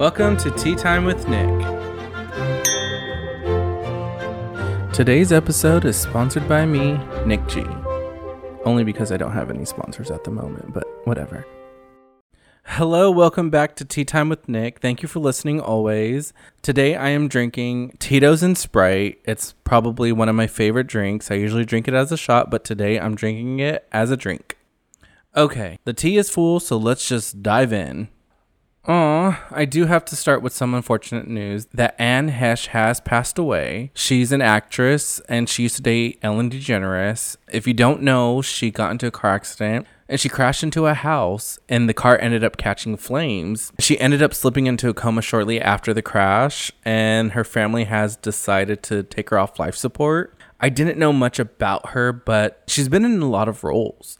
Welcome to Tea Time with Nick. Today's episode is sponsored by me, Nick G. Only because I don't have any sponsors at the moment, but whatever. Hello, welcome back to Tea Time with Nick. Thank you for listening always. Today I am drinking Tito's and Sprite. It's probably one of my favorite drinks. I usually drink it as a shot, but today I'm drinking it as a drink. Okay, the tea is full, so let's just dive in. Aw, I do have to start with some unfortunate news that Anne Heche has passed away. She's an actress and she used to date Ellen DeGeneres. If you don't know, she got into a car accident and she crashed into a house and the car ended up catching flames. She ended up slipping into a coma shortly after the crash and her family has decided to take her off life support. I didn't know much about her, but she's been in a lot of roles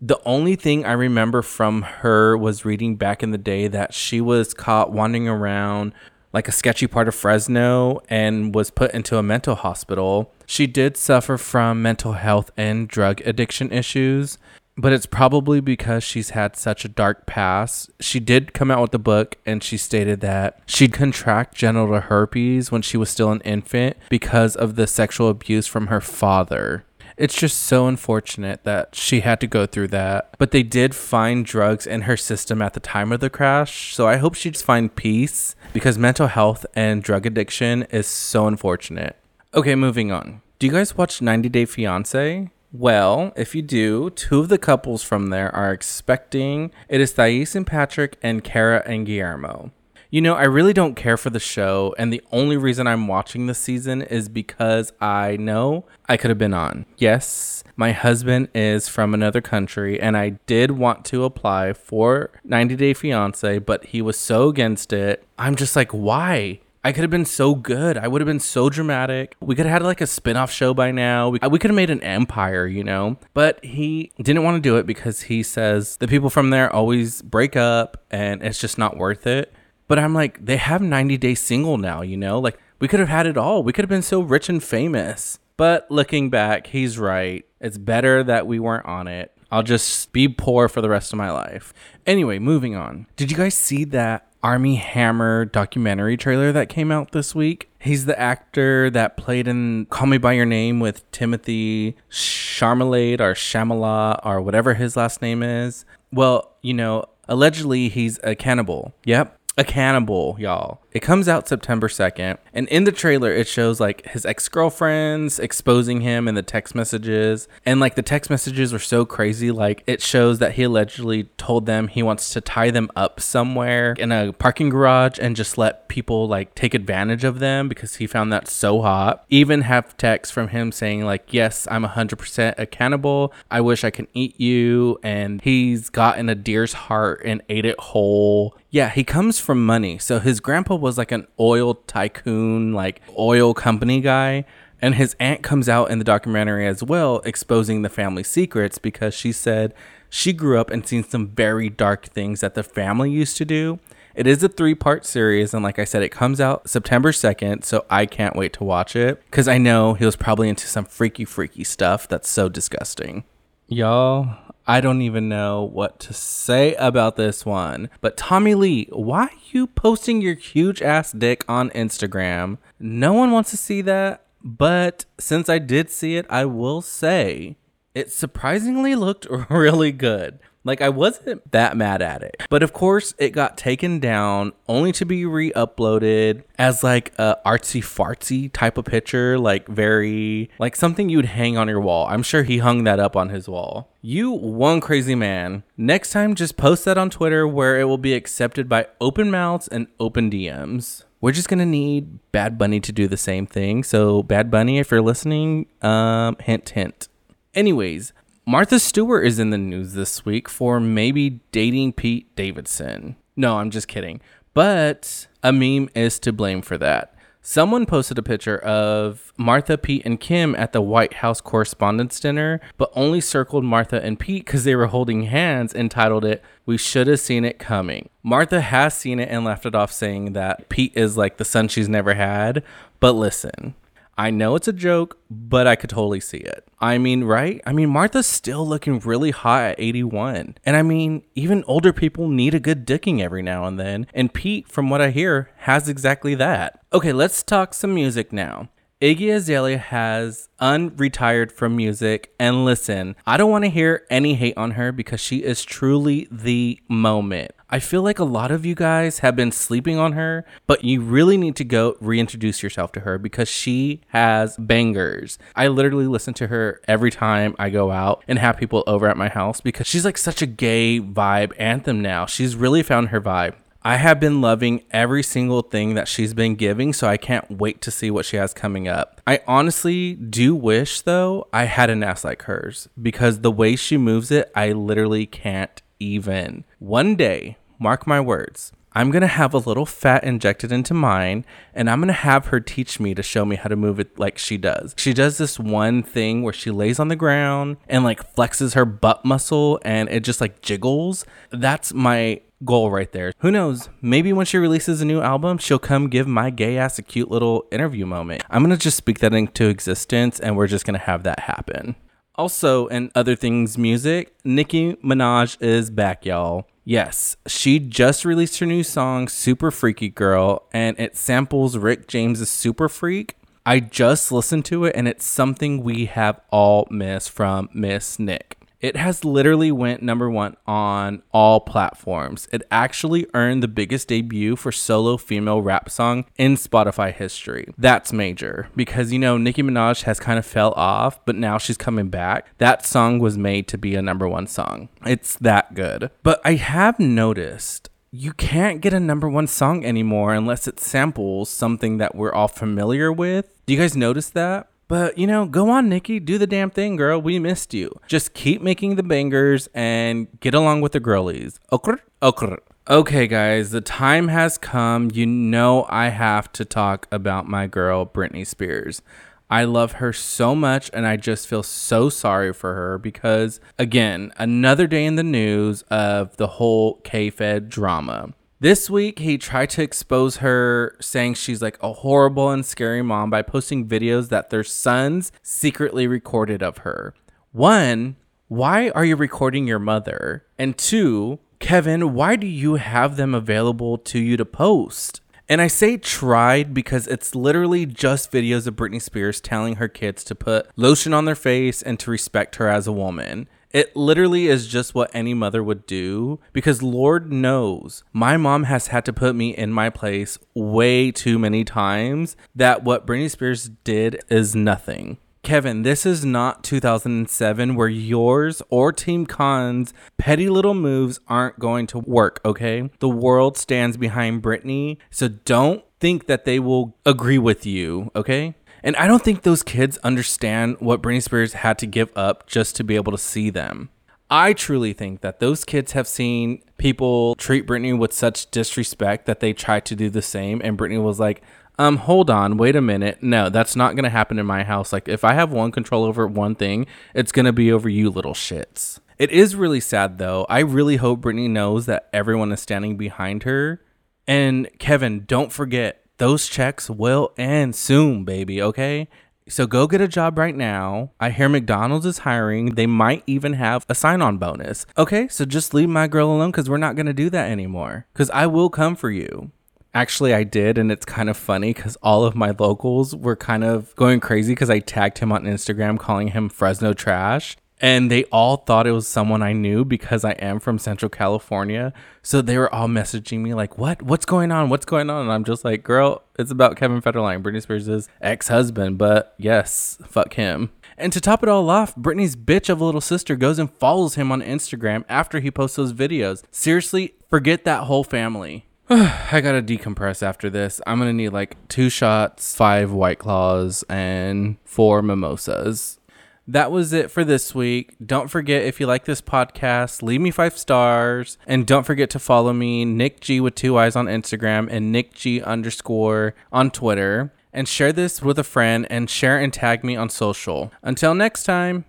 the only thing I remember from her was reading back in the day that she was caught wandering around like a sketchy part of Fresno and was put into a mental hospital. She did suffer from mental health and drug addiction issues, but it's probably because she's had such a dark past. She did come out with the book and she stated that she'd contract genital herpes when she was still an infant because of the sexual abuse from her father it's just so unfortunate that she had to go through that. But they did find drugs in her system at the time of the crash. So I hope she just find peace because mental health and drug addiction is so unfortunate. Okay, moving on. Do you guys watch 90 Day Fiance? Well, if you do, two of the couples from there are expecting. It is Thais and Patrick and Kara and Guillermo. You know, I really don't care for the show, and the only reason I'm watching this season is because I know I could have been on. Yes, my husband is from another country, and I did want to apply for 90 Day Fiance, but he was so against it. I'm just like, why? I could have been so good. I would have been so dramatic. We could have had like a spin off show by now. We, we could have made an empire, you know? But he didn't want to do it because he says the people from there always break up and it's just not worth it. But I'm like, they have 90 Day Single now, you know? Like, we could have had it all. We could have been so rich and famous. But looking back, he's right. It's better that we weren't on it. I'll just be poor for the rest of my life. Anyway, moving on. Did you guys see that Armie Hammer documentary trailer that came out this week? He's the actor that played in Call Me By Your Name with Timothy Charmalade or Shamala or whatever his last name is. Well, you know, allegedly he's a cannibal. Yep, a cannibal, y'all. It comes out September 2nd, and in the trailer, it shows like his ex girlfriends exposing him in the text messages. And like the text messages were so crazy, like it shows that he allegedly told them he wants to tie them up somewhere in a parking garage and just let people like take advantage of them because he found that so hot. Even have text from him saying, like, yes, I'm 100% a cannibal. I wish I can eat you. And he's gotten a deer's heart and ate it whole yeah, he comes from money. So his grandpa was like an oil tycoon, like oil company guy. And his aunt comes out in the documentary as well, exposing the family secrets because she said she grew up and seen some very dark things that the family used to do. It is a three part series, and like I said, it comes out September 2nd, so I can't wait to watch it because I know he was probably into some freaky, freaky stuff that's so disgusting. Y'all, I don't even know what to say about this one. But Tommy Lee, why you posting your huge ass dick on Instagram? No one wants to see that. But since I did see it, I will say it surprisingly looked really good. Like I wasn't that mad at it. But of course, it got taken down only to be re-uploaded as like a artsy fartsy type of picture, like very like something you'd hang on your wall. I'm sure he hung that up on his wall. You one crazy man. Next time just post that on Twitter where it will be accepted by open mouths and open DMs we're just gonna need Bad Bunny to do the same thing. So Bad Bunny, if you're listening, um, hint hint. Anyways, Martha Stewart is in the news this week for maybe dating Pete Davidson. No, I'm just kidding. But a meme is to blame for that. Someone posted a picture of Martha, Pete, and Kim at the White House Correspondents' Dinner, but only circled Martha and Pete because they were holding hands and titled it, We Should Have Seen It Coming. Martha has seen it and left it off saying that Pete is like the son she's never had. But listen, I know it's a joke, but I could totally see it. I mean, right? I mean, Martha's still looking really hot at 81. And I mean, even older people need a good dicking every now and then. And Pete, from what I hear, has exactly that. Okay, let's talk some music now. Iggy Azalea has unretired from music. And listen, I don't want to hear any hate on her because she is truly the moment. I feel like a lot of you guys have been sleeping on her, but you really need to go reintroduce yourself to her because she has bangers. I literally listen to her every time I go out and have people over at my house because she's like such a gay vibe anthem now. She's really found her vibe. I have been loving every single thing that she's been giving, so I can't wait to see what she has coming up. I honestly do wish, though, I had an ass like hers because the way she moves it, I literally can't even. One day, mark my words, I'm gonna have a little fat injected into mine, and I'm gonna have her teach me to show me how to move it like she does. She does this one thing where she lays on the ground and like flexes her butt muscle and it just like jiggles. That's my goal right there. Who knows? Maybe when she releases a new album, she'll come give my gay ass a cute little interview moment. I'm gonna just speak that into existence and we're just gonna have that happen. Also, in other things music, Nicki Minaj is back, y'all. Yes, she just released her new song, Super Freaky Girl, and it samples Rick James's Super Freak. I just listened to it and it's something we have all missed from Miss Nick. It has literally went number one on all platforms. It actually earned the biggest debut for solo female rap song in Spotify history. That's major because you know Nicki Minaj has kind of fell off, but now she's coming back. That song was made to be a number one song. It's that good. But I have noticed you can't get a number one song anymore unless it samples something that we're all familiar with. Do you guys notice that? But you know, go on, Nicki, do the damn thing, girl. We missed you. Just keep making the bangers and get along with the girlies. Okr, okr. Okay, guys, the time has come. You know, I have to talk about my girl, Britney Spears. I love her so much, and I just feel so sorry for her because, again, another day in the news of the whole K Fed drama. This week, he tried to expose her, saying she's like a horrible and scary mom by posting videos that their sons secretly recorded of her. One, why are you recording your mother? And two, Kevin, why do you have them available to you to post? And I say tried because it's literally just videos of Britney Spears telling her kids to put lotion on their face and to respect her as a woman. It literally is just what any mother would do because Lord knows my mom has had to put me in my place way too many times that what Britney Spears did is nothing. Kevin, this is not 2007 where yours or Team Con's petty little moves aren't going to work, okay? The world stands behind Britney, so don't think that they will agree with you, okay? And I don't think those kids understand what Britney Spears had to give up just to be able to see them. I truly think that those kids have seen people treat Britney with such disrespect that they tried to do the same. And Britney was like, um, hold on, wait a minute. No, that's not going to happen in my house. Like, if I have one control over one thing, it's going to be over you little shits. It is really sad though. I really hope Britney knows that everyone is standing behind her. And Kevin, don't forget, those checks will end soon, baby, okay? So go get a job right now. I hear McDonald's is hiring. They might even have a sign on bonus. Okay, so just leave my girl alone because we're not going to do that anymore. Because I will come for you. Actually, I did, and it's kind of funny because all of my locals were kind of going crazy because I tagged him on Instagram calling him Fresno Trash and they all thought it was someone I knew because I am from Central California. So they were all messaging me like, "What? What's going on? What's going on?" And I'm just like, "Girl, it's about Kevin Federline, Britney Spears' ex-husband." But yes, fuck him. And to top it all off, Britney's bitch of a little sister goes and follows him on Instagram after he posts those videos. Seriously, forget that whole family. I gotta decompress after this. I'm gonna need like two shots, five white claws, and four mimosas that was it for this week. Don't forget if you like this podcast, leave me five stars. And don't forget to follow me, Nick G with two eyes on Instagram and Nick G underscore on Twitter. And share this with a friend and share and tag me on social. Until next time.